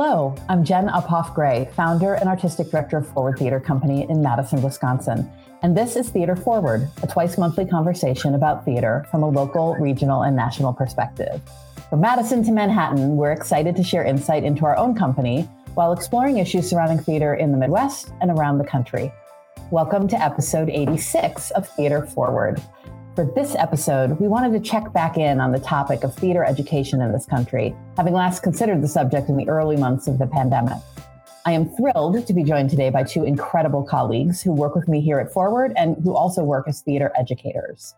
Hello, I'm Jen Uphoff Gray, founder and artistic director of Forward Theater Company in Madison, Wisconsin. And this is Theater Forward, a twice monthly conversation about theater from a local, regional, and national perspective. From Madison to Manhattan, we're excited to share insight into our own company while exploring issues surrounding theater in the Midwest and around the country. Welcome to episode 86 of Theater Forward. For this episode, we wanted to check back in on the topic of theater education in this country, having last considered the subject in the early months of the pandemic. I am thrilled to be joined today by two incredible colleagues who work with me here at Forward and who also work as theater educators.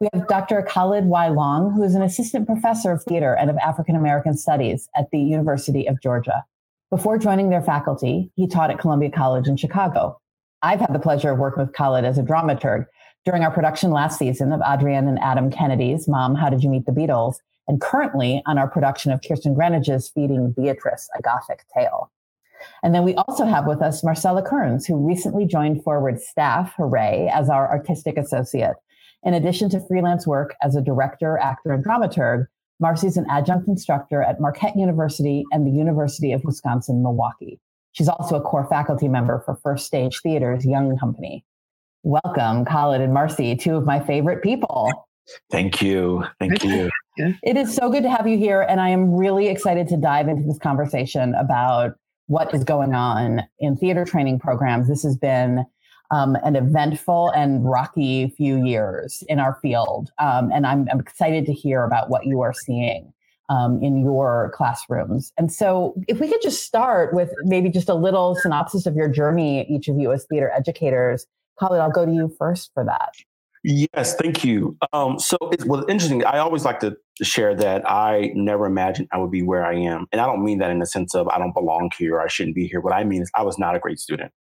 We have Dr. Khalid Y. Long, who is an assistant professor of theater and of African American studies at the University of Georgia. Before joining their faculty, he taught at Columbia College in Chicago. I've had the pleasure of working with Khalid as a dramaturg during our production last season of Adrienne and Adam Kennedy's Mom, How Did You Meet the Beatles? And currently on our production of Kirsten Greenidge's Feeding Beatrice, a Gothic Tale. And then we also have with us Marcella Kearns, who recently joined Forward staff, hooray, as our artistic associate. In addition to freelance work as a director, actor, and dramaturg, Marcy's an adjunct instructor at Marquette University and the University of Wisconsin Milwaukee. She's also a core faculty member for First Stage Theater's Young Company. Welcome, Khalid and Marcy, two of my favorite people. Thank you. Thank you. It is so good to have you here. And I am really excited to dive into this conversation about what is going on in theater training programs. This has been um, an eventful and rocky few years in our field. Um, and I'm, I'm, excited to hear about what you are seeing um, in your classrooms. And so, if we could just start with maybe just a little synopsis of your journey, each of you as theater educators, Khalid, I'll go to you first for that. Yes, thank you. Um, so it's well interesting. I always like to share that I never imagined I would be where I am, and I don't mean that in the sense of I don't belong here, or I shouldn't be here. What I mean is I was not a great student.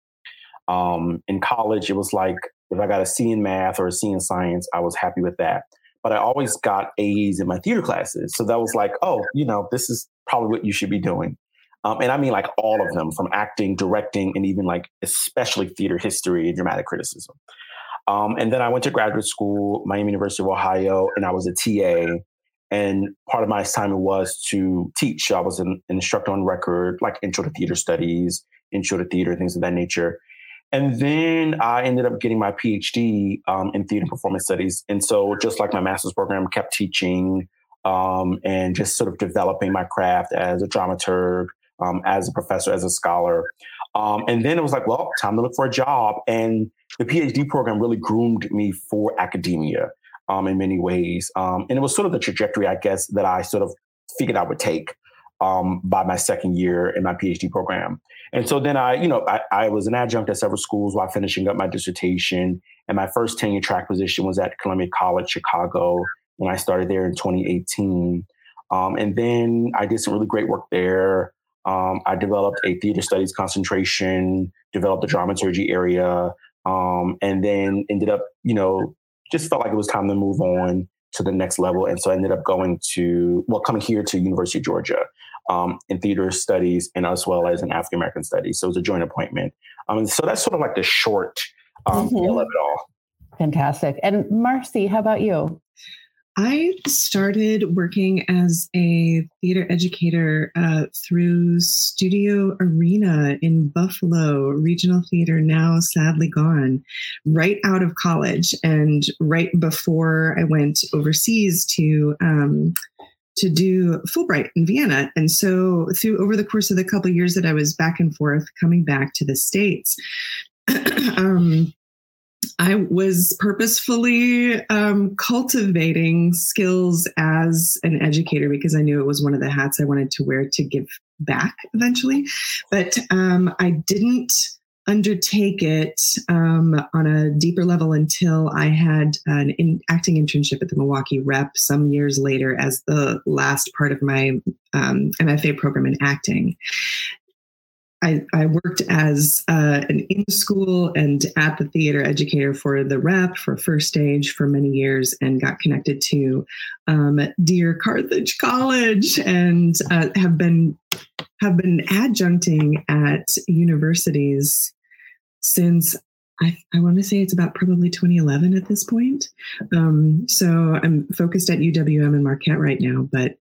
Um, in college, it was like if I got a C in math or a C in science, I was happy with that. But I always got A's in my theater classes, so that was like, oh, you know, this is probably what you should be doing. Um, and I mean like all of them, from acting, directing, and even like especially theater history and dramatic criticism. Um, and then I went to graduate school, Miami University of Ohio, and I was a TA. And part of my assignment was to teach. I was an, instructor on record, like intro to theater studies, intro to theater, things of that nature. And then I ended up getting my PhD um, in theater performance studies. And so, just like my master's program, kept teaching um, and just sort of developing my craft as a dramaturg, um, as a professor, as a scholar. Um, and then it was like, well, time to look for a job. And the PhD program really groomed me for academia um, in many ways. Um, and it was sort of the trajectory, I guess, that I sort of figured I would take um, by my second year in my PhD program. And so then I, you know, I, I, was an adjunct at several schools while finishing up my dissertation. And my first tenure track position was at Columbia College, Chicago, when I started there in 2018. Um, and then I did some really great work there. Um, I developed a theater studies concentration, developed the dramaturgy area, um, and then ended up, you know, just felt like it was time to move on to the next level. And so I ended up going to, well, coming here to University of Georgia um, in theater studies and as well as in African American studies. So it was a joint appointment. Um, so that's sort of like the short um, mm-hmm. of it all. Fantastic. And Marcy, how about you? I started working as a theater educator uh, through Studio Arena in Buffalo, regional theater now sadly gone, right out of college and right before I went overseas to. Um, to do Fulbright in Vienna. And so through over the course of the couple of years that I was back and forth coming back to the States, um, I was purposefully um, cultivating skills as an educator because I knew it was one of the hats I wanted to wear to give back eventually. But um, I didn't undertake it um, on a deeper level until I had an in acting internship at the Milwaukee Rep some years later as the last part of my um, MFA program in acting. I, I worked as uh, an in school and at the theater educator for the rep for first stage for many years and got connected to um, dear Carthage College and uh, have been have been adjuncting at universities since I, I want to say it's about probably 2011 at this point. Um, so I'm focused at UWM and Marquette right now, but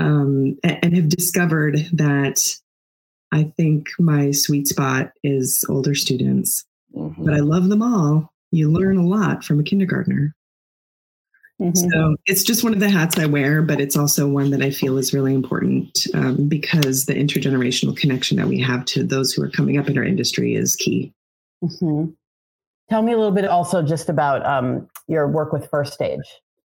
um, and, and have discovered that I think my sweet spot is older students, mm-hmm. but I love them all. You learn a lot from a kindergartner. Mm-hmm. So it's just one of the hats I wear, but it's also one that I feel is really important um, because the intergenerational connection that we have to those who are coming up in our industry is key. Mm-hmm. Tell me a little bit also just about um, your work with First Stage,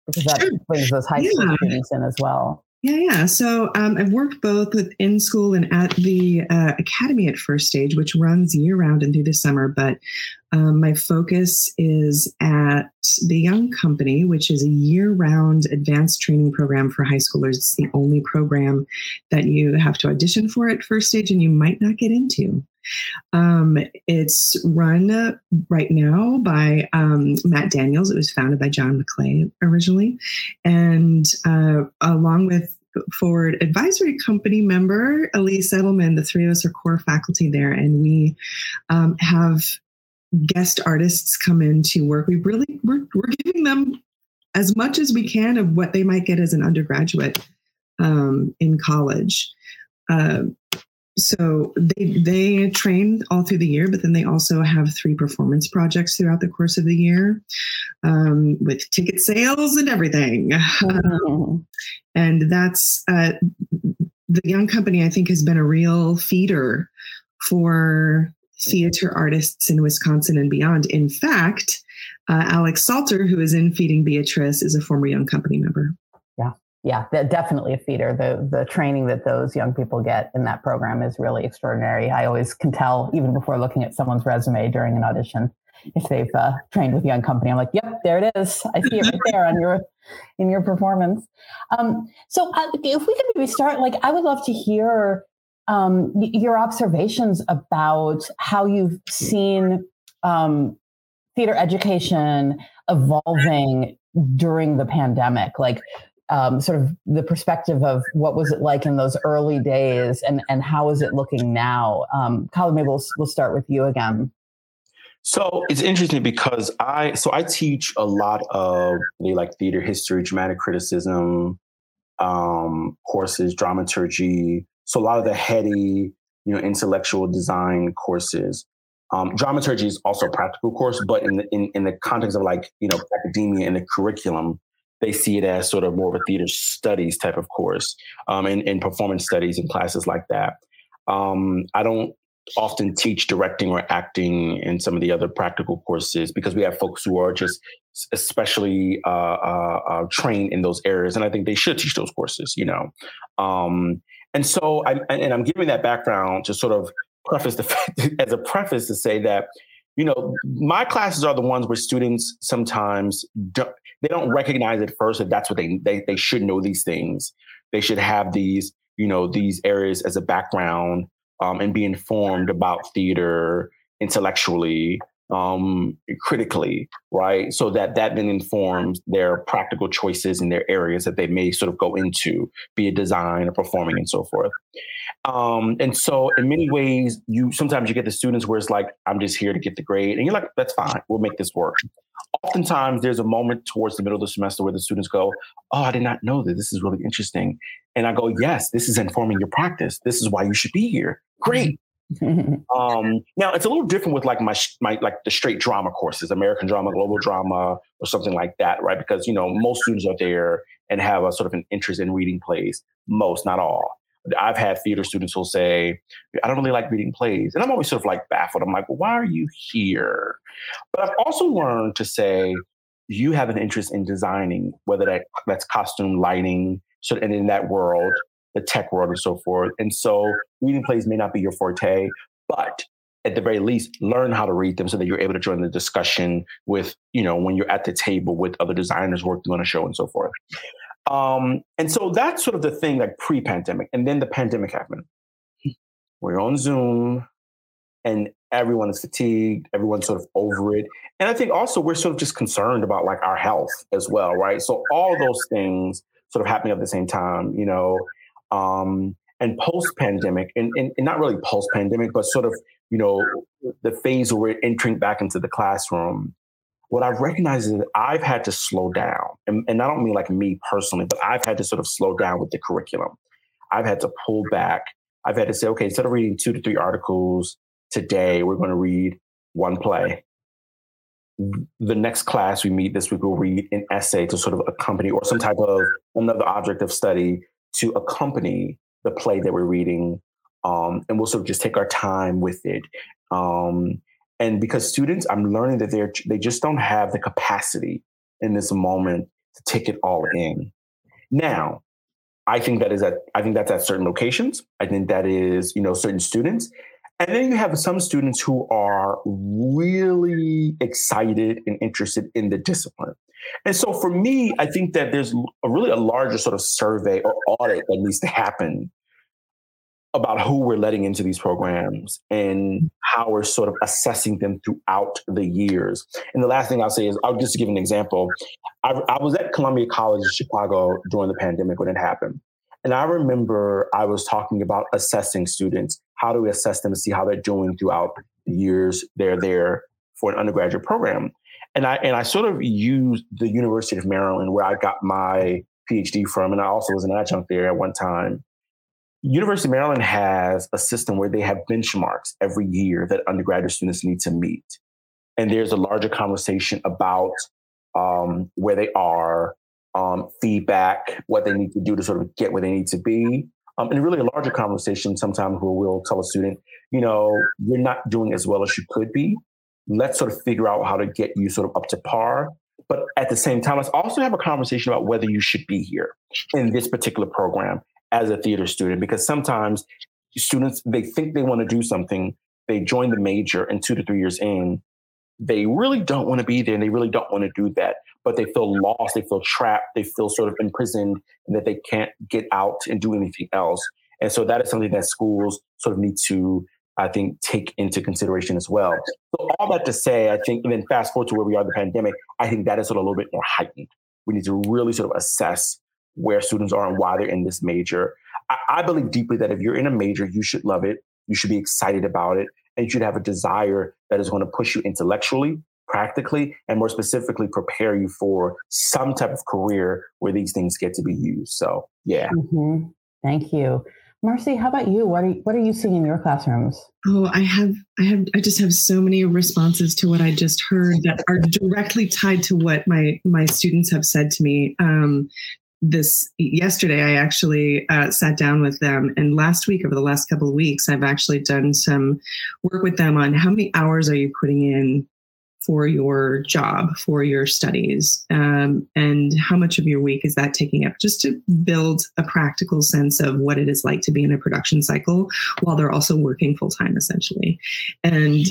because that sure. brings those high school yeah. students in as well. Yeah, yeah. So um, I've worked both with in school and at the uh, academy at First Stage, which runs year round and through the summer. But um, my focus is at the Young Company, which is a year round advanced training program for high schoolers. It's the only program that you have to audition for at First Stage and you might not get into. Um, it's run right now by um, Matt Daniels. It was founded by John Maclay originally. And uh, along with Forward Advisory Company member Elyse Edelman. The three of us are core faculty there, and we um, have guest artists come in to work. We really we're, we're giving them as much as we can of what they might get as an undergraduate um, in college. Uh, so they they train all through the year, but then they also have three performance projects throughout the course of the year, um, with ticket sales and everything. Mm-hmm. and that's uh, the young company. I think has been a real feeder for theater artists in Wisconsin and beyond. In fact, uh, Alex Salter, who is in Feeding Beatrice, is a former Young Company member yeah, definitely a feeder. The the training that those young people get in that program is really extraordinary. I always can tell even before looking at someone's resume during an audition if they've uh, trained with Young Company. I'm like, yep, there it is. I see it right there on your in your performance. Um, so uh, if we could maybe start, like, I would love to hear um, your observations about how you've seen um, theater education evolving during the pandemic. Like, um, sort of the perspective of what was it like in those early days and, and how is it looking now? Um, Khalid, maybe we'll, we'll start with you again. So it's interesting because I so I teach a lot of the like theater history, dramatic criticism um, courses, dramaturgy. So a lot of the heady, you know, intellectual design courses. Um, dramaturgy is also a practical course, but in the in, in the context of like you know academia and the curriculum, they see it as sort of more of a theater studies type of course um, and, and performance studies and classes like that. Um, I don't often teach directing or acting in some of the other practical courses because we have folks who are just especially uh, uh, uh, trained in those areas, and I think they should teach those courses. You know, um, and so I and I'm giving that background to sort of preface the as a preface to say that you know my classes are the ones where students sometimes don't, they don't recognize at first that that's what they, they they should know these things. They should have these you know these areas as a background um, and be informed about theater intellectually um, critically, right? So that that then informs their practical choices in their areas that they may sort of go into, be it design or performing and so forth. Um, and so in many ways, you sometimes you get the students where it's like, I'm just here to get the grade, and you're like, that's fine, we'll make this work. Oftentimes, there's a moment towards the middle of the semester where the students go, "Oh, I did not know that. This is really interesting." And I go, "Yes, this is informing your practice. This is why you should be here. Great." um, now it's a little different with like my my like the straight drama courses, American drama, global drama, or something like that, right? Because you know most students are there and have a sort of an interest in reading plays. Most, not all. I've had theater students who'll say, I don't really like reading plays. And I'm always sort of like baffled. I'm like, well, why are you here? But I've also learned to say, you have an interest in designing, whether that, that's costume, lighting, so and in that world, the tech world and so forth. And so reading plays may not be your forte, but at the very least, learn how to read them so that you're able to join the discussion with, you know, when you're at the table with other designers working on a show and so forth. Um, and so that's sort of the thing like pre-pandemic. And then the pandemic happened. We're on Zoom and everyone is fatigued, everyone's sort of over it. And I think also we're sort of just concerned about like our health as well, right? So all those things sort of happening at the same time, you know. Um, and post-pandemic, and, and, and not really post-pandemic, but sort of, you know, the phase where we're entering back into the classroom what I've recognized is that I've had to slow down. And, and I don't mean like me personally, but I've had to sort of slow down with the curriculum. I've had to pull back I've had to say, okay, instead of reading two to three articles today, we're going to read one play. The next class we meet this week, we'll read an essay to sort of accompany or some type of another object of study to accompany the play that we're reading. Um, and we'll sort of just take our time with it. Um, and because students, I'm learning that they're they just don't have the capacity in this moment to take it all in. Now, I think that is at I think that's at certain locations. I think that is, you know, certain students. And then you have some students who are really excited and interested in the discipline. And so for me, I think that there's a really a larger sort of survey or audit that needs to happen about who we're letting into these programs and how we're sort of assessing them throughout the years. And the last thing I'll say is I'll just give an example. I, I was at Columbia College in Chicago during the pandemic when it happened. And I remember I was talking about assessing students. How do we assess them to see how they're doing throughout the years they're there for an undergraduate program? And I and I sort of used the University of Maryland where I got my PhD from, and I also was an adjunct there at one time. University of Maryland has a system where they have benchmarks every year that undergraduate students need to meet. And there's a larger conversation about um, where they are, um, feedback, what they need to do to sort of get where they need to be. Um, and really a larger conversation sometimes where we'll tell a student, you know, you're not doing as well as you could be. Let's sort of figure out how to get you sort of up to par. But at the same time, let's also have a conversation about whether you should be here in this particular program as a theater student because sometimes students they think they want to do something they join the major and two to three years in they really don't want to be there and they really don't want to do that but they feel lost they feel trapped they feel sort of imprisoned and that they can't get out and do anything else. And so that is something that schools sort of need to i think take into consideration as well. So all that to say i think and then fast forward to where we are the pandemic i think that is sort of a little bit more heightened. We need to really sort of assess where students are and why they're in this major. I, I believe deeply that if you're in a major, you should love it, you should be excited about it, and you should have a desire that is going to push you intellectually, practically, and more specifically prepare you for some type of career where these things get to be used. So, yeah. Mm-hmm. Thank you. Marcy, how about you? What are what are you seeing in your classrooms? Oh, I have I have I just have so many responses to what I just heard that are directly tied to what my my students have said to me. Um, this yesterday i actually uh, sat down with them. And last week over the last couple of weeks i've actually done some work with them on how many hours are you putting in for your job for your studies? Um, and how much of your week is that taking up just to build a practical sense of what it is like to be in a production cycle while they're also working full time essentially? And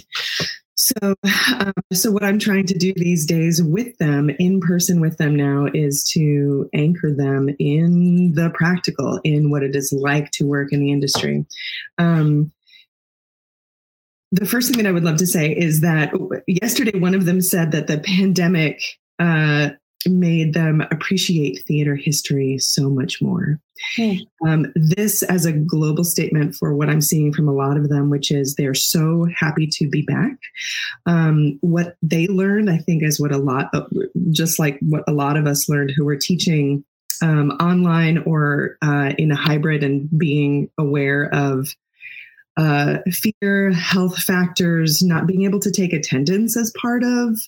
so, um, so what I'm trying to do these days with them, in person with them now, is to anchor them in the practical, in what it is like to work in the industry. Um, the first thing that I would love to say is that yesterday one of them said that the pandemic uh, made them appreciate theater history so much more. Hmm. Um, this as a global statement for what I'm seeing from a lot of them, which is they're so happy to be back. Um, what they learned, I think, is what a lot of, just like what a lot of us learned who were teaching um, online or uh, in a hybrid and being aware of uh, fear, health factors, not being able to take attendance as part of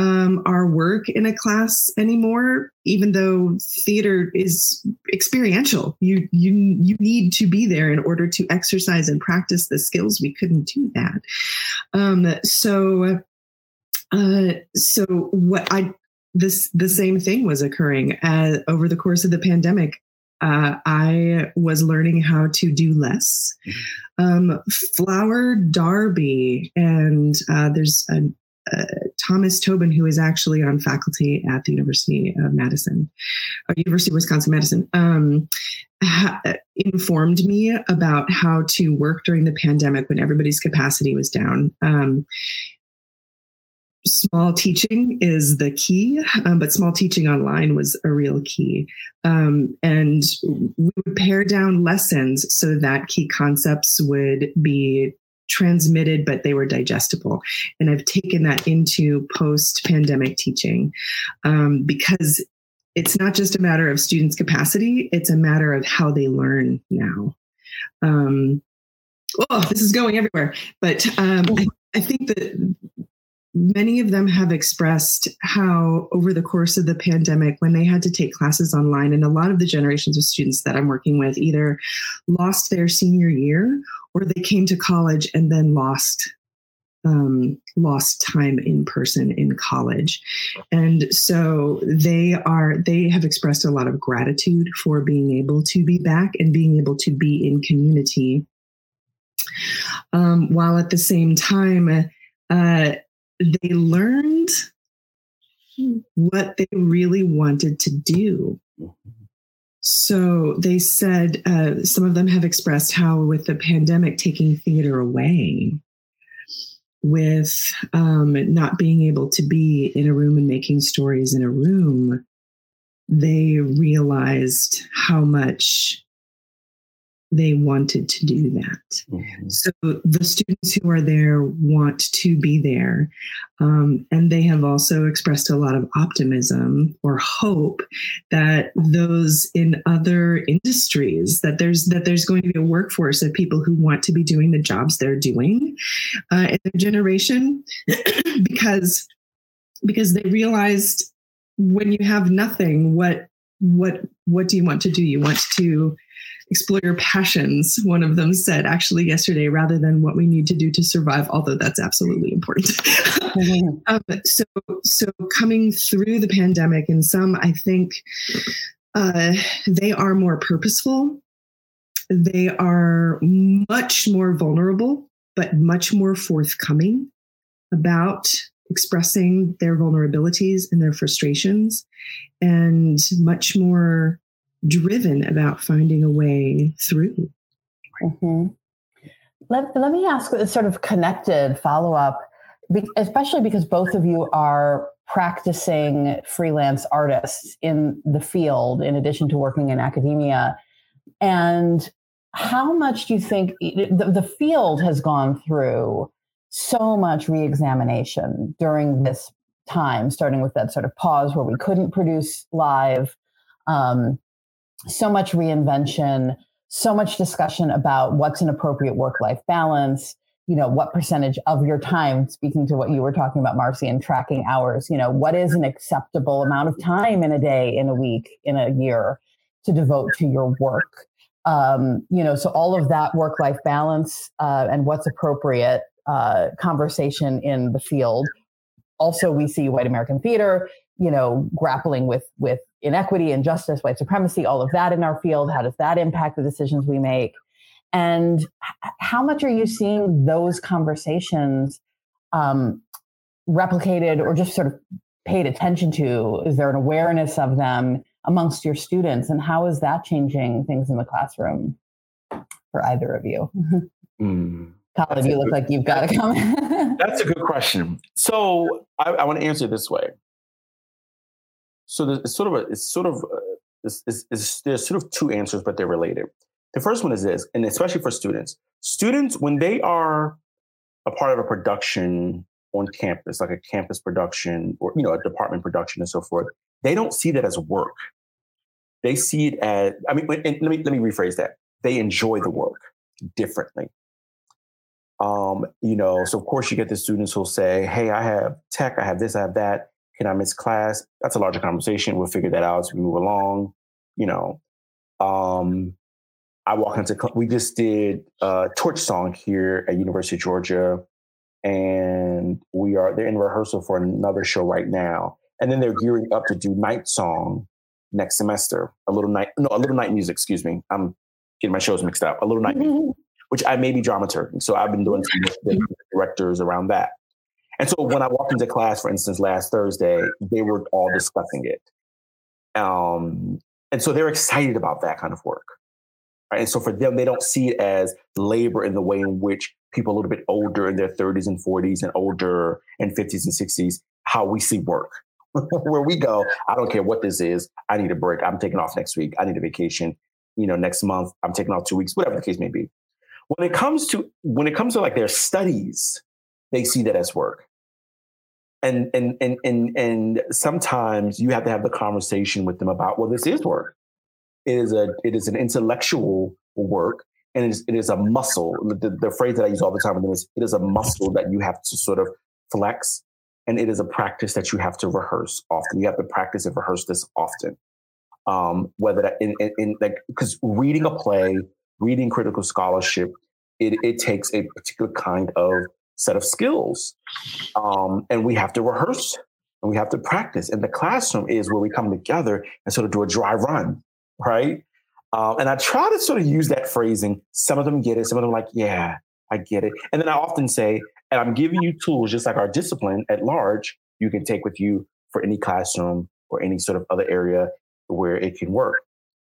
um, our work in a class anymore, even though theater is experiential. You you you need to be there in order to exercise and practice the skills. We couldn't do that. Um, so uh, so what I this the same thing was occurring uh, over the course of the pandemic. Uh, I was learning how to do less. Mm-hmm. Um, Flower Darby, and uh, there's a, Thomas Tobin, who is actually on faculty at the University of Madison, or University of Wisconsin Madison, um, ha- informed me about how to work during the pandemic when everybody's capacity was down. Um, small teaching is the key, um, but small teaching online was a real key. Um, and we would pare down lessons so that key concepts would be transmitted, but they were digestible. And I've taken that into post pandemic teaching um, because it's not just a matter of students' capacity, it's a matter of how they learn now. Um, oh, this is going everywhere. But um, I, I think that many of them have expressed how over the course of the pandemic when they had to take classes online and a lot of the generations of students that i'm working with either lost their senior year or they came to college and then lost um, lost time in person in college. And so they are they have expressed a lot of gratitude for being able to be back and being able to be in community. Um, while at the same time uh, they learned what they really wanted to do. So they said, uh, some of them have expressed how, with the pandemic taking theater away, with um, not being able to be in a room and making stories in a room, they realized how much they wanted to do that. Mm-hmm. So the students who are there want to be there. Um, and they have also expressed a lot of optimism or hope that those in other industries that there's that there's going to be a workforce of people who want to be doing the jobs they're doing uh, in their generation because because they realized when you have nothing what what what do you want to do you want to explore your passions, one of them said actually yesterday, rather than what we need to do to survive, although that's absolutely important. Mm-hmm. um, so, so coming through the pandemic, and some I think uh, they are more purposeful. They are much more vulnerable, but much more forthcoming about expressing their vulnerabilities and their frustrations, and much more driven about finding a way through. Mm-hmm. Let, let me ask a sort of connected follow up, especially because both of you are practicing freelance artists in the field in addition to working in academia. And how much do you think the, the field has gone through so much reexamination during this time, starting with that sort of pause where we couldn't produce live? Um, so much reinvention, so much discussion about what's an appropriate work life balance, you know, what percentage of your time, speaking to what you were talking about, Marcy, and tracking hours, you know, what is an acceptable amount of time in a day, in a week, in a year to devote to your work? Um, you know, so all of that work life balance uh, and what's appropriate uh, conversation in the field. Also, we see white American theater, you know, grappling with with inequity, injustice, white supremacy, all of that in our field? How does that impact the decisions we make? And how much are you seeing those conversations um, replicated or just sort of paid attention to? Is there an awareness of them amongst your students? And how is that changing things in the classroom for either of you? Mm. Khalid, you look good, like you've got to come. that's a good question. So I, I want to answer this way so it's sort of a it's sort of uh, it's, it's, it's, there's sort of two answers, but they're related. The first one is this, and especially for students, students when they are a part of a production on campus, like a campus production or you know a department production and so forth, they don't see that as work. They see it as I mean, let me let me rephrase that. They enjoy the work differently. Um, you know, so of course you get the students who'll say, "Hey, I have tech, I have this, I have that," Can I miss class? That's a larger conversation. We'll figure that out as we move along. You know, um, I walk into we just did a torch song here at University of Georgia, and we are they're in rehearsal for another show right now, and then they're gearing up to do night song next semester. A little night, no, a little night music. Excuse me, I'm getting my shows mixed up. A little night music, which I may be dramaturging, so I've been doing some directors around that. And so when I walked into class, for instance, last Thursday, they were all discussing it. Um, and so they're excited about that kind of work. Right? And so for them, they don't see it as labor in the way in which people a little bit older in their 30s and 40s and older and 50s and 60s, how we see work. Where we go, I don't care what this is. I need a break. I'm taking off next week. I need a vacation. You know, next month I'm taking off two weeks, whatever the case may be. When it comes to when it comes to like their studies, they see that as work and and and and and sometimes you have to have the conversation with them about well this is work it is a it is an intellectual work and it is, it is a muscle. The, the, phrase that I use all the time with them is it is a muscle that you have to sort of flex, and it is a practice that you have to rehearse often. You have to practice and rehearse this often. Um, whether that in, in, in like because reading a play, reading critical scholarship, it, it takes a particular kind of set of skills, um, and we have to rehearse and we have to practice. And the classroom is where we come together and sort of do a dry run, right? Um, and I try to sort of use that phrasing. Some of them get it. Some of them like, yeah, I get it. And then I often say, and I'm giving you tools, just like our discipline at large, you can take with you for any classroom or any sort of other area where it can work.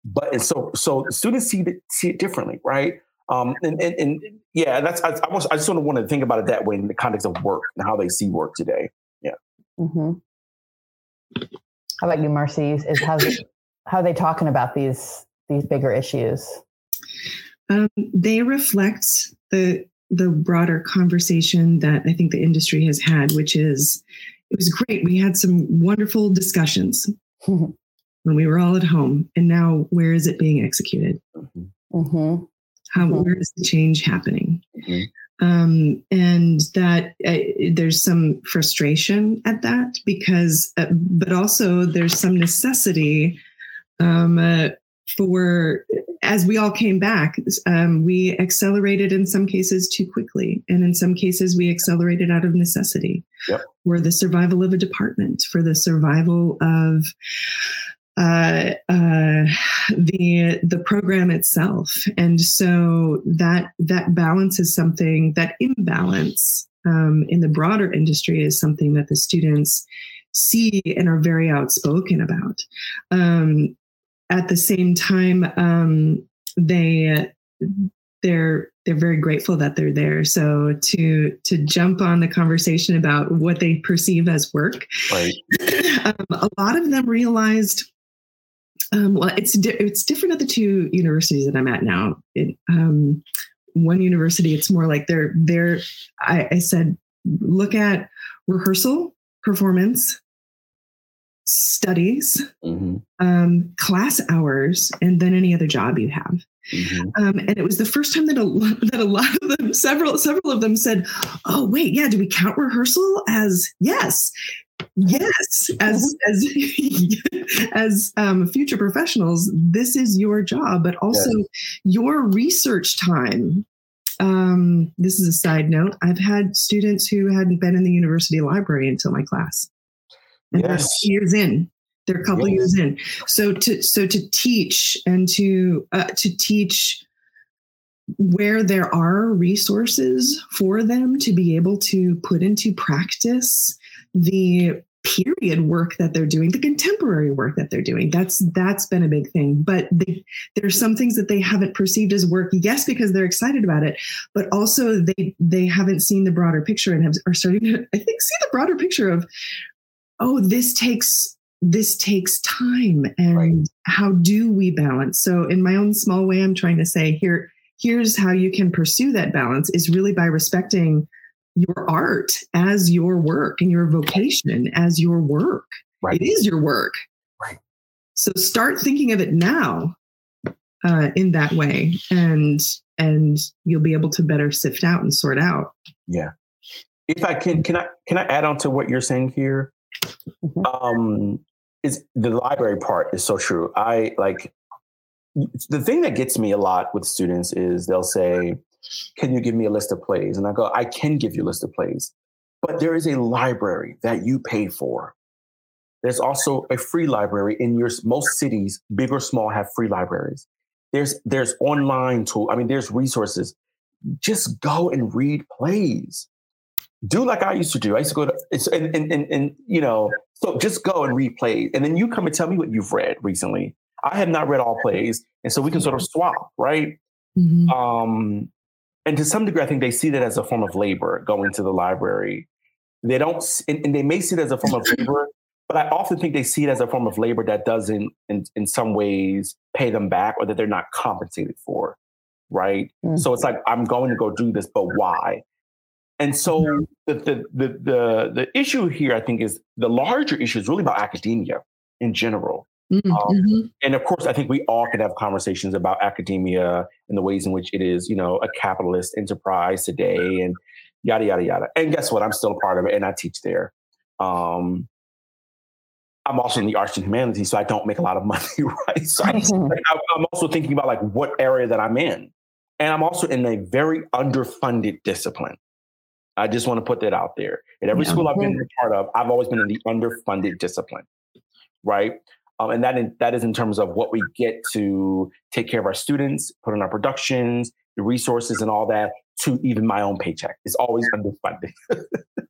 But and so so students see it, see it differently, right? Um, and, and, and yeah, that's I, I, I just sort of want to think about it that way in the context of work and how they see work today. Yeah. Mm-hmm. How about you, Marcy? Is how how are they talking about these these bigger issues? Um, they reflect the the broader conversation that I think the industry has had, which is it was great. We had some wonderful discussions when we were all at home, and now where is it being executed? Mm-hmm. mm-hmm. How mm-hmm. where is the change happening? Mm-hmm. Um, and that uh, there's some frustration at that because, uh, but also there's some necessity um, uh, for as we all came back, um, we accelerated in some cases too quickly. And in some cases, we accelerated out of necessity yep. for the survival of a department, for the survival of uh, uh, the the program itself. And so that that balance is something that imbalance um, in the broader industry is something that the students see and are very outspoken about. Um, at the same time, um, they they're they're very grateful that they're there. So to to jump on the conversation about what they perceive as work, right. um, a lot of them realized. Um, well, it's di- it's different at the two universities that I'm at now. It, um, one university, it's more like they're they're. I, I said, look at rehearsal, performance, studies, mm-hmm. um, class hours, and then any other job you have. Mm-hmm. Um, and it was the first time that a, that a lot of them, several several of them said, "Oh wait, yeah, do we count rehearsal as yes?" Yes, as mm-hmm. as as um, future professionals, this is your job, but also yes. your research time um, this is a side note. I've had students who hadn't been in the university library until my class and yes. they're years in they're a couple yes. years in so to so to teach and to uh, to teach where there are resources for them to be able to put into practice the period work that they're doing the contemporary work that they're doing that's that's been a big thing but they, there's some things that they haven't perceived as work yes because they're excited about it but also they they haven't seen the broader picture and have, are starting to i think see the broader picture of oh this takes this takes time and right. how do we balance so in my own small way i'm trying to say here here's how you can pursue that balance is really by respecting your art as your work and your vocation as your work. Right. it is your work. Right. So start thinking of it now uh, in that way and and you'll be able to better sift out and sort out. Yeah. If i can can i can i add on to what you're saying here? Mm-hmm. Um, is the library part is so true. I like the thing that gets me a lot with students is they'll say, "Can you give me a list of plays?" And I go, "I can give you a list of plays, but there is a library that you pay for. There's also a free library in your most cities, big or small, have free libraries. There's there's online tool. I mean, there's resources. Just go and read plays do like I used to do. I used to go to and and and, and you know, so just go and read plays, and then you come and tell me what you've read recently. I have not read all plays, and so we can sort of swap, right? Mm-hmm. Um, and to some degree, I think they see that as a form of labor going to the library. They don't, and, and they may see it as a form of labor, but I often think they see it as a form of labor that doesn't, in, in some ways, pay them back or that they're not compensated for, right? Mm-hmm. So it's like I'm going to go do this, but why? And so mm-hmm. the, the, the, the, the issue here, I think, is the larger issue is really about academia in general. Mm-hmm. Um, and of course, I think we all can have conversations about academia and the ways in which it is, you know, a capitalist enterprise today and yada, yada, yada. And guess what? I'm still a part of it and I teach there. Um, I'm also in the arts and humanities, so I don't make a lot of money, right? So I, I'm also thinking about like what area that I'm in. And I'm also in a very underfunded discipline. I just want to put that out there. At every yeah. school I've been a part of, I've always been in the underfunded discipline, right? Um, and that in, that is in terms of what we get to take care of our students, put in our productions, the resources, and all that. To even my own paycheck, it's always underfunded,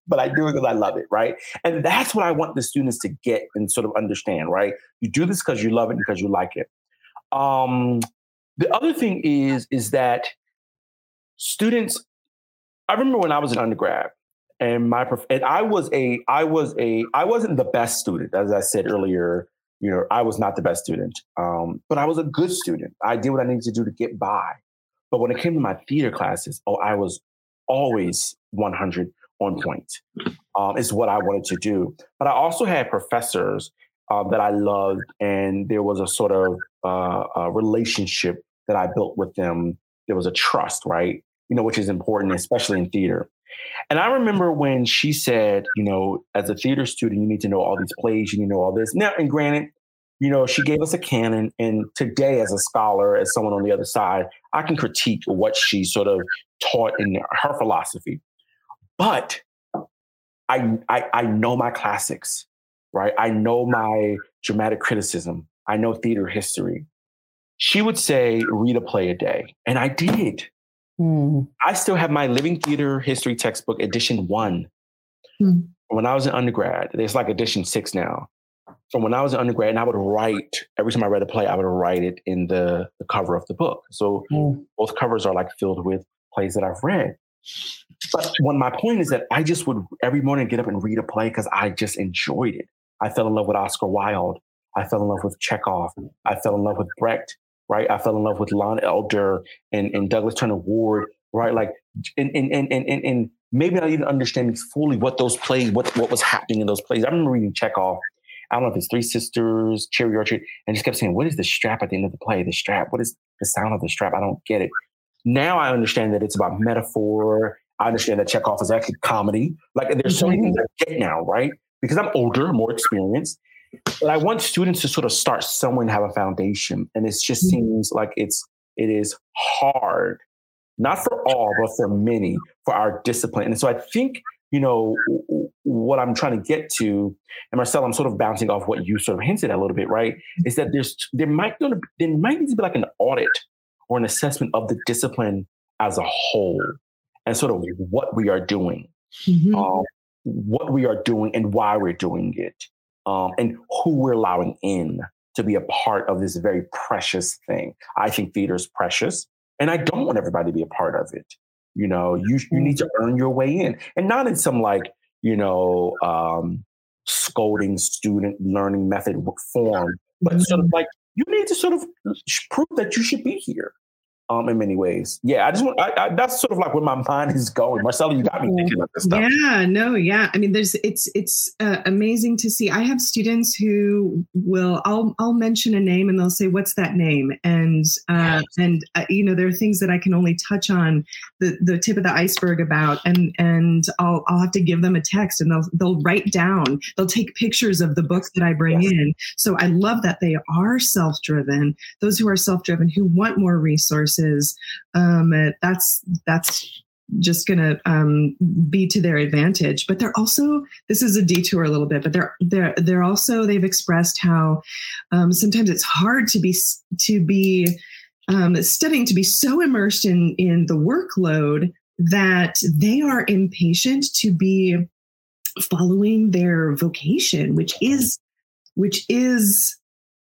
but I do it because I love it, right? And that's what I want the students to get and sort of understand, right? You do this because you love it because you like it. Um, the other thing is is that students. I remember when I was an undergrad, and my prof- and I was a I was a I wasn't the best student, as I said earlier you know, I was not the best student, um, but I was a good student. I did what I needed to do to get by. But when it came to my theater classes, oh, I was always 100 on point. Um, is what I wanted to do. But I also had professors um, that I loved, and there was a sort of uh, a relationship that I built with them. There was a trust, right? You know, which is important, especially in theater. And I remember when she said, you know, as a theater student, you need to know all these plays, you need to know all this. Now, and granted, you know, she gave us a canon. And today, as a scholar, as someone on the other side, I can critique what she sort of taught in her philosophy. But I, I, I know my classics, right? I know my dramatic criticism. I know theater history. She would say, read a play a day. And I did. Mm. I still have my living theater history textbook, edition one. Mm. When I was an undergrad, it's like edition six now. From when I was an undergrad, and I would write every time I read a play, I would write it in the, the cover of the book. So mm. both covers are like filled with plays that I've read. But when my point is that I just would every morning get up and read a play because I just enjoyed it. I fell in love with Oscar Wilde. I fell in love with Chekhov. I fell in love with Brecht right? I fell in love with Lon Elder and, and Douglas Turner Ward, right? Like, and, and, and, and, and maybe not even understanding fully what those plays, what, what was happening in those plays. I remember reading Chekhov. I don't know if it's Three Sisters, Cherry Orchard, and just kept saying, what is the strap at the end of the play? The strap, what is the sound of the strap? I don't get it. Now I understand that it's about metaphor. I understand that Chekhov is actually comedy. Like there's so many mm-hmm. things I get now, right? Because I'm older, more experienced. But I want students to sort of start somewhere and have a foundation. And it just mm-hmm. seems like it's it is hard, not for all, but for many, for our discipline. And so I think, you know, what I'm trying to get to, and Marcel, I'm sort of bouncing off what you sort of hinted at a little bit, right? Is that there's there might be, there might need to be like an audit or an assessment of the discipline as a whole and sort of what we are doing. Mm-hmm. Um, what we are doing and why we're doing it um, and who we're allowing in to be a part of this very precious thing. I think theater is precious, and I don't want everybody to be a part of it. You know, you you need to earn your way in, and not in some like you know um, scolding student learning method form, but sort of mm-hmm. like you need to sort of prove that you should be here um, in many ways. Yeah, I just want I, I, that's sort of like where my mind is going. Marcella, you got me thinking about this stuff. Yeah, no, yeah. I mean, there's it's it's uh, amazing to see. I have students who will I'll I'll mention a name and they'll say, "What's that name?" And uh, yes. and uh, you know, there are things that I can only touch on the the tip of the iceberg about, and and I'll I'll have to give them a text and they'll they'll write down. They'll take pictures of the books that I bring yes. in. So I love that they are self driven. Those who are self driven who want more resources um, that's that's just going to um, be to their advantage. But they're also this is a detour a little bit, but they're they're they're also they've expressed how um, sometimes it's hard to be to be um, studying to be so immersed in in the workload that they are impatient to be following their vocation, which is which is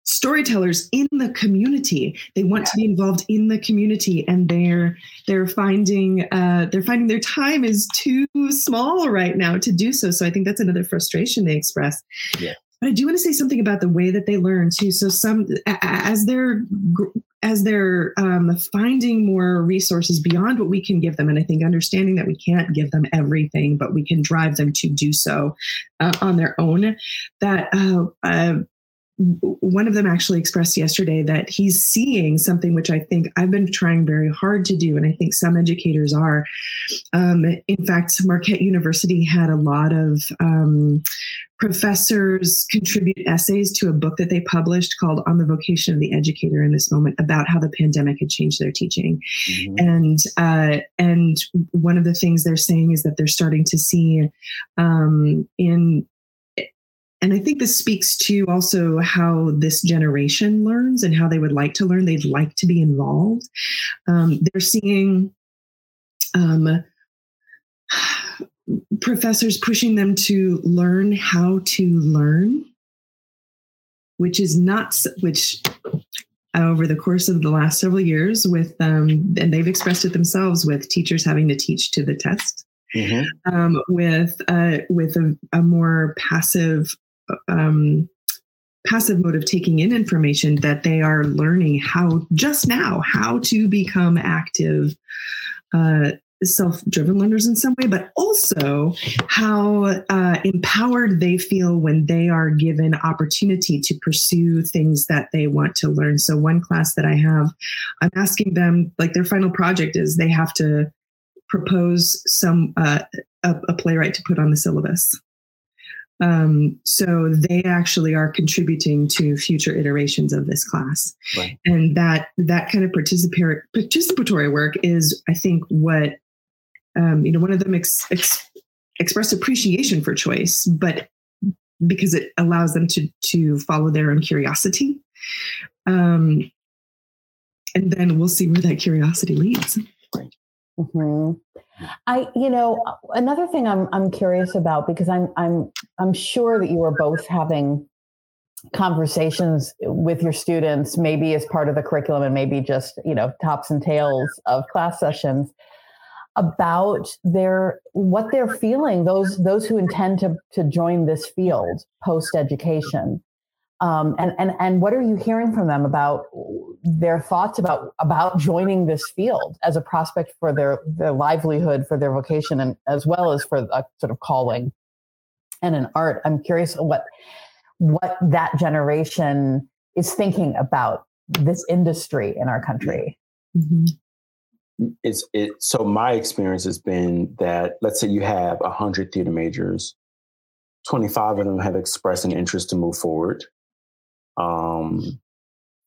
storytellers in the community. They want to be involved in the community and they're they're finding uh, they're finding their time is too small right now to do so. So i think that's another frustration they express. Yeah. But i do want to say something about the way that they learn too. So some as they're as they're um, finding more resources beyond what we can give them and i think understanding that we can't give them everything but we can drive them to do so uh, on their own that uh, uh one of them actually expressed yesterday that he's seeing something which I think I've been trying very hard to do, and I think some educators are. Um, in fact, Marquette University had a lot of um, professors contribute essays to a book that they published called On the Vocation of the Educator in this moment about how the pandemic had changed their teaching. Mm-hmm. And uh, and one of the things they're saying is that they're starting to see um, in and I think this speaks to also how this generation learns and how they would like to learn. They'd like to be involved. Um, they're seeing um, professors pushing them to learn how to learn, which is not, which over the course of the last several years with um, and they've expressed it themselves with teachers having to teach to the test mm-hmm. um, with uh, with a, a, more passive um, passive mode of taking in information that they are learning how just now how to become active uh, self-driven learners in some way but also how uh, empowered they feel when they are given opportunity to pursue things that they want to learn. So one class that i have i'm asking them like their final project is they have to propose some uh, a, a playwright to put on the syllabus um, so they actually are contributing to future iterations of this class, right. and that that kind of participatory participatory work is, I think, what um, you know. One of them ex, ex, expressed appreciation for choice, but because it allows them to to follow their own curiosity, um, and then we'll see where that curiosity leads. Right. Mm-hmm. I, you know, another thing I'm I'm curious about because I'm I'm I'm sure that you are both having conversations with your students, maybe as part of the curriculum and maybe just you know tops and tails of class sessions about their what they're feeling those those who intend to to join this field post education um, and and and what are you hearing from them about their thoughts about about joining this field as a prospect for their their livelihood, for their vocation, and as well as for a sort of calling and an art? I'm curious what what that generation is thinking about this industry in our country. Mm-hmm. It's it. So my experience has been that let's say you have a hundred theater majors, twenty five of them have expressed an interest to move forward um,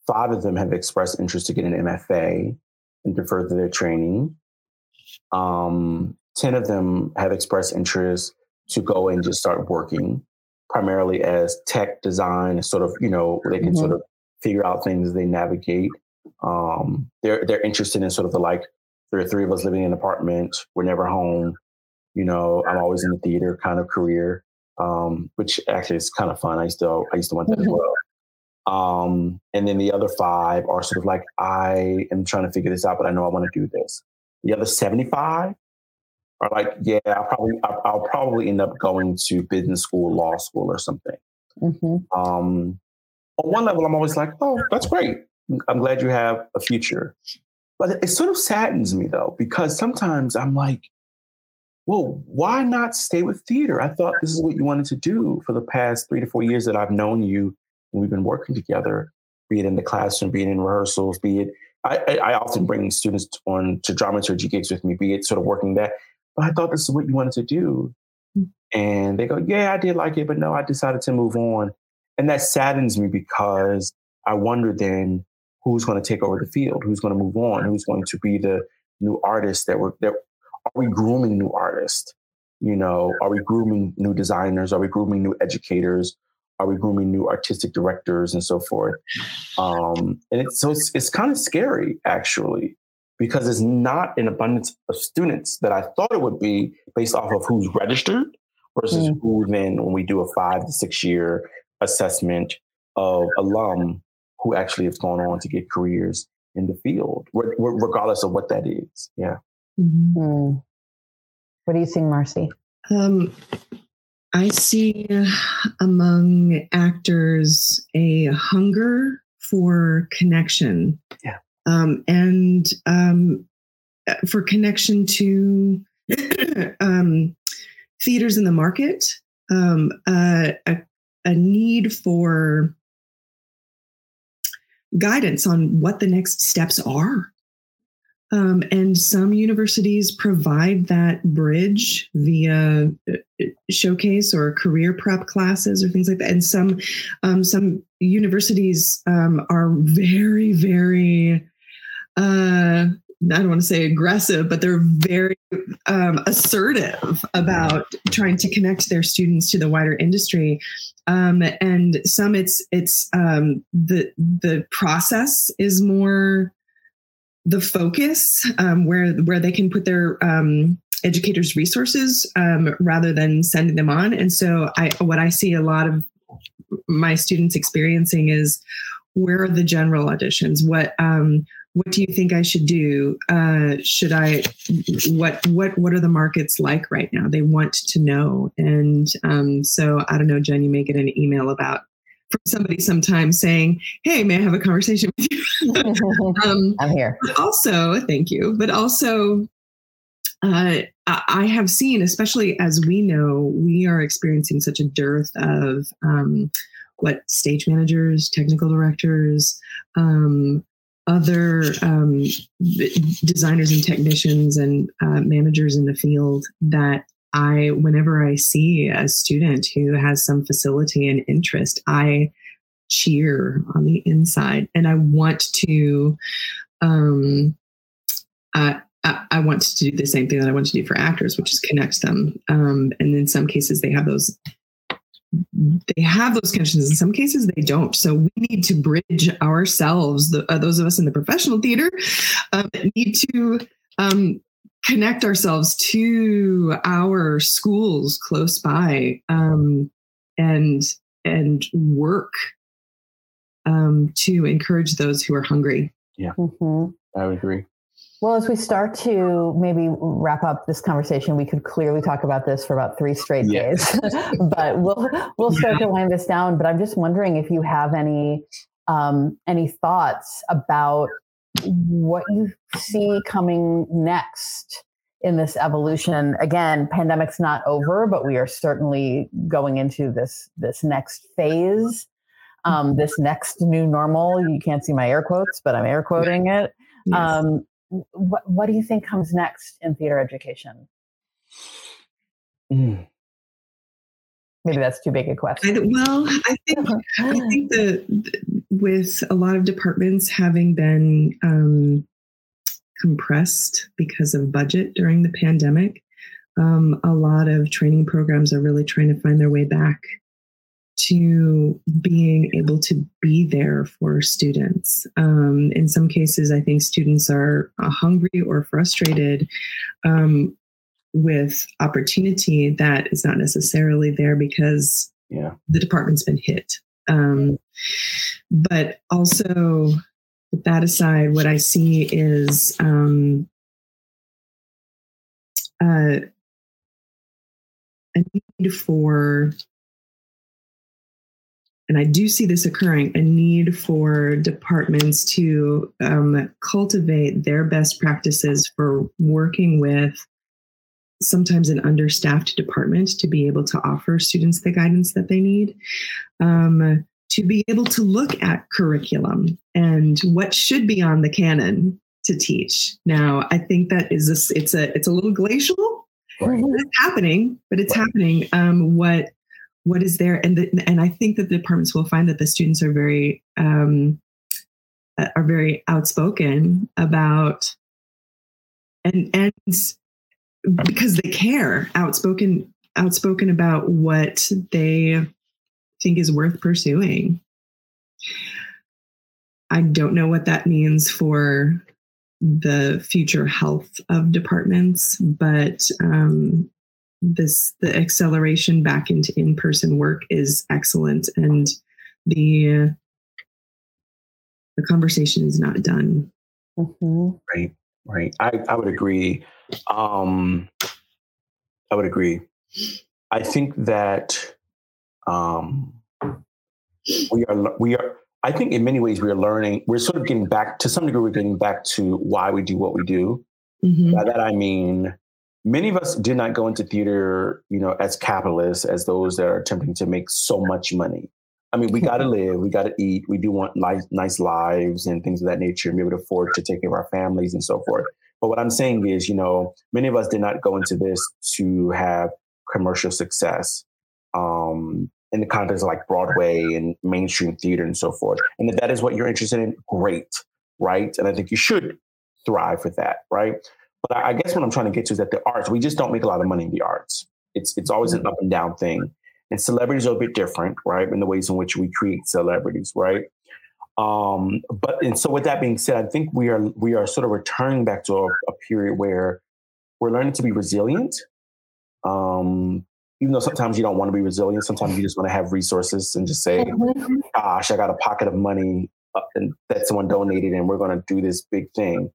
five of them have expressed interest to get an MFA and to further their training. Um, 10 of them have expressed interest to go and just start working, primarily as tech design, sort of, you know, they can mm-hmm. sort of figure out things as they navigate. Um, they're they're interested in sort of the like there are three of us living in an apartment, we're never home, you know, I'm always in the theater kind of career. Um, which actually is kind of fun. I used to I used to want that mm-hmm. as well. Um, and then the other five are sort of like, I am trying to figure this out, but I know I want to do this. The other 75 are like, yeah, I'll probably, I'll, probably end up going to business school, law school, or something. Mm-hmm. Um, on one level, I'm always like, oh, that's great. I'm glad you have a future. But it sort of saddens me though, because sometimes I'm like, well, why not stay with theater? I thought this is what you wanted to do for the past three to four years that I've known you we've been working together, be it in the classroom, be it in rehearsals, be it I, I often bring students on to dramaturgy gigs with me, be it sort of working that. But I thought this is what you wanted to do. Mm. And they go, Yeah, I did like it, but no, I decided to move on. And that saddens me because I wonder then who's going to take over the field, who's going to move on, who's going to be the new artist that we're that are we grooming new artists? You know, are we grooming new designers? Are we grooming new educators? Are we grooming new artistic directors and so forth? Um, and it's, so it's, it's kind of scary actually because it's not an abundance of students that I thought it would be based off of who's registered versus mm. who then when we do a five to six year assessment of alum who actually have gone on to get careers in the field, regardless of what that is. Yeah. Mm-hmm. What do you think, Marcy? Um, I see among actors a hunger for connection. Yeah. Um, and um, for connection to um, theaters in the market, um, uh, a, a, need for guidance on what the next steps are. Um, and some universities provide that bridge via uh, showcase or career prep classes or things like that. And some um, some universities um, are very, very uh, I don't want to say aggressive, but they're very um, assertive about trying to connect their students to the wider industry. Um, and some, it's it's um, the the process is more the focus um, where where they can put their um, educators' resources um, rather than sending them on. And so, I what I see a lot of my students experiencing is where are the general auditions? What um, what do you think I should do? Uh, should I? What what what are the markets like right now? They want to know, and um, so I don't know, Jen. You may get an email about from somebody sometime saying, "Hey, may I have a conversation with you?" um, I'm here. Also, thank you, but also. Uh, I have seen, especially as we know, we are experiencing such a dearth of um, what stage managers, technical directors, um, other um, designers and technicians and uh, managers in the field that I, whenever I see a student who has some facility and interest, I cheer on the inside and I want to, um, I, I want to do the same thing that I want to do for actors, which is connect them. Um, and in some cases, they have those they have those connections. In some cases, they don't. So we need to bridge ourselves. The, uh, those of us in the professional theater um, need to um, connect ourselves to our schools close by um, and and work um, to encourage those who are hungry. Yeah, mm-hmm. I would agree. Well, as we start to maybe wrap up this conversation, we could clearly talk about this for about three straight yeah. days, but we'll we'll start yeah. to wind this down. But I'm just wondering if you have any um, any thoughts about what you see coming next in this evolution. Again, pandemic's not over, but we are certainly going into this this next phase, um, this next new normal. You can't see my air quotes, but I'm air quoting it. Yes. Um, what, what do you think comes next in theater education? Mm. Maybe that's too big a question. I, well, I think I think that with a lot of departments having been um, compressed because of budget during the pandemic, um, a lot of training programs are really trying to find their way back to being able to be there for students. Um, in some cases, I think students are uh, hungry or frustrated um, with opportunity that is not necessarily there because yeah. the department's been hit. Um, but also, with that aside, what I see is um, uh, a need for and I do see this occurring, a need for departments to um, cultivate their best practices for working with sometimes an understaffed department to be able to offer students the guidance that they need. Um, to be able to look at curriculum and what should be on the canon to teach. Now, I think that is a, it's a it's a little glacial. Right. It's happening, but it's right. happening. Um, what what is there and the, and i think that the departments will find that the students are very um, are very outspoken about and and because they care outspoken outspoken about what they think is worth pursuing. I don't know what that means for the future health of departments but um, this the acceleration back into in-person work is excellent and the the conversation is not done. Mm-hmm. right right I, I would agree um i would agree i think that um we are we are i think in many ways we are learning we're sort of getting back to some degree we're getting back to why we do what we do mm-hmm. by that i mean many of us did not go into theater, you know, as capitalists, as those that are attempting to make so much money. I mean, we got to live, we got to eat, we do want nice, nice lives and things of that nature, and be able to afford to take care of our families and so forth. But what I'm saying is, you know, many of us did not go into this to have commercial success um, in the context of like Broadway and mainstream theater and so forth. And if that is what you're interested in, great, right? And I think you should thrive with that, right? But I guess what I'm trying to get to is that the arts, we just don't make a lot of money in the arts. It's it's always an mm-hmm. up and down thing. And celebrities are a bit different, right? In the ways in which we create celebrities, right? Um, but and so with that being said, I think we are we are sort of returning back to a, a period where we're learning to be resilient. Um, even though sometimes you don't want to be resilient, sometimes you just want to have resources and just say, mm-hmm. "Gosh, I got a pocket of money uh, and that someone donated, and we're going to do this big thing."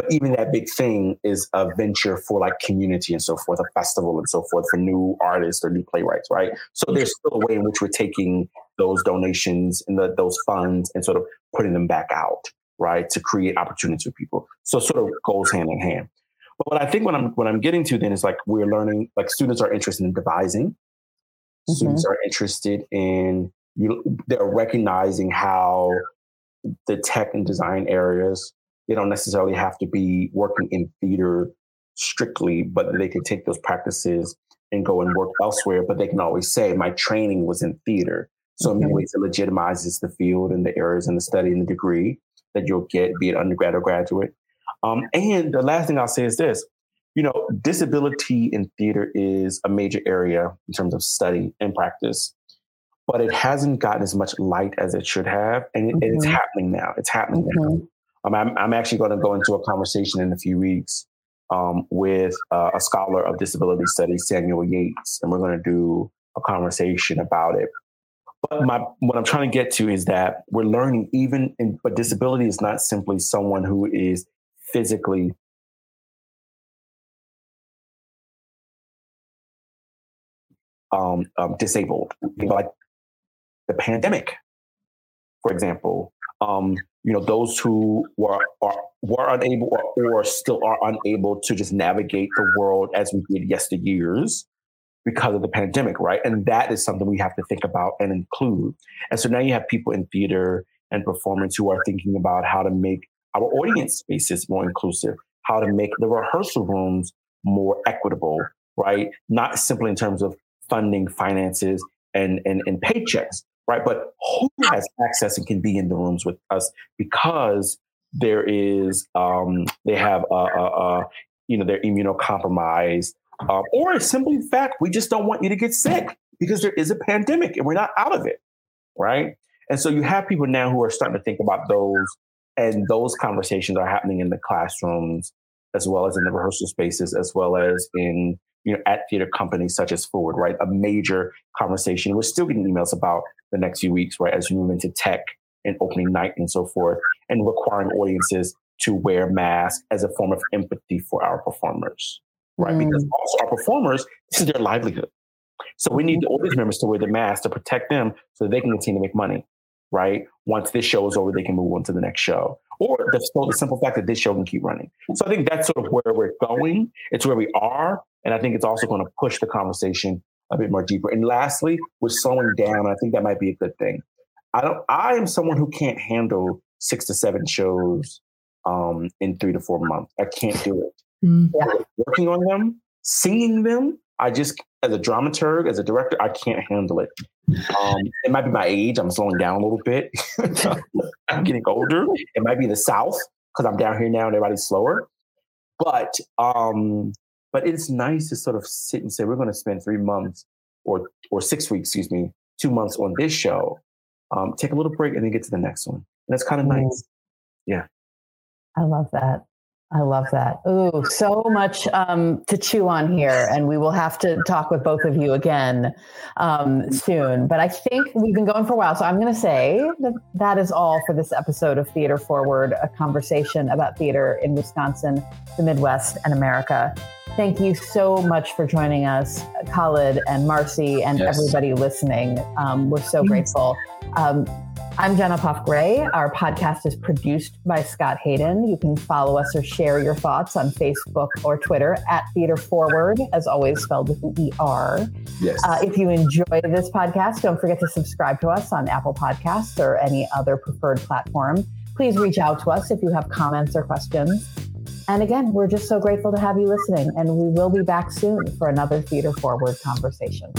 But even that big thing is a venture for like community and so forth, a festival and so forth for new artists or new playwrights, right? So there's still a way in which we're taking those donations and the, those funds and sort of putting them back out, right, to create opportunities for people. So sort of goes hand in hand. But what I think what I'm what I'm getting to then is like we're learning, like students are interested in devising. Mm-hmm. Students are interested in you they're recognizing how the tech and design areas they don't necessarily have to be working in theater strictly, but they can take those practices and go and work elsewhere. But they can always say, my training was in theater. So in many ways, it legitimizes the field and the areas and the study and the degree that you'll get, be it undergrad or graduate. Um, and the last thing I'll say is this: you know, disability in theater is a major area in terms of study and practice, but it hasn't gotten as much light as it should have, and, it, mm-hmm. it's happening now. It's happening mm-hmm. now. I'm, I'm actually going to go into a conversation in a few weeks um, with uh, a scholar of disability studies, Samuel Yates, and we're going to do a conversation about it. But my, what I'm trying to get to is that we're learning even, in, but disability is not simply someone who is physically um, um, disabled, like the pandemic, for example. Um, you know those who were are, were unable or, or still are unable to just navigate the world as we did yesteryears because of the pandemic, right? And that is something we have to think about and include. And so now you have people in theater and performance who are thinking about how to make our audience spaces more inclusive, how to make the rehearsal rooms more equitable, right? Not simply in terms of funding, finances, and and, and paychecks, right? But who has access and can be in the rooms with us because there is um, they have a, a, a you know they're immunocompromised, um, or a simple fact we just don't want you to get sick because there is a pandemic and we're not out of it, right? And so you have people now who are starting to think about those, and those conversations are happening in the classrooms as well as in the rehearsal spaces, as well as in you know, at theater companies such as Forward, right? A major conversation. We're still getting emails about the next few weeks, right? As we move into tech and opening night and so forth, and requiring audiences to wear masks as a form of empathy for our performers, right? Mm. Because also our performers, this is their livelihood. So we need the audience members to wear the mask to protect them so they can continue to make money, right? Once this show is over, they can move on to the next show. Or the, the simple fact that this show can keep running. So I think that's sort of where we're going. It's where we are. And I think it's also going to push the conversation a bit more deeper. And lastly, with slowing down, I think that might be a good thing. I don't. I am someone who can't handle six to seven shows um, in three to four months. I can't do it. Mm, yeah. Working on them, singing them, I just as a dramaturg, as a director, I can't handle it. Um, it might be my age. I'm slowing down a little bit. I'm getting older. It might be the South because I'm down here now and everybody's slower. But um, but it's nice to sort of sit and say, we're going to spend three months or or six weeks, excuse me, two months on this show. Um, take a little break and then get to the next one. And that's kind of mm. nice. Yeah. I love that. I love that. Ooh, so much um, to chew on here, and we will have to talk with both of you again um, soon. But I think we've been going for a while, so I'm going to say that that is all for this episode of Theater Forward, a conversation about theater in Wisconsin, the Midwest, and America. Thank you so much for joining us, Khalid and Marcy, and yes. everybody listening. Um, we're so grateful. Um, I'm Jen Uphoff Gray. Our podcast is produced by Scott Hayden. You can follow us or share your thoughts on Facebook or Twitter at Theater Forward, as always spelled with an ER. Yes. Uh, if you enjoy this podcast, don't forget to subscribe to us on Apple Podcasts or any other preferred platform. Please reach out to us if you have comments or questions. And again, we're just so grateful to have you listening, and we will be back soon for another Theater Forward conversation.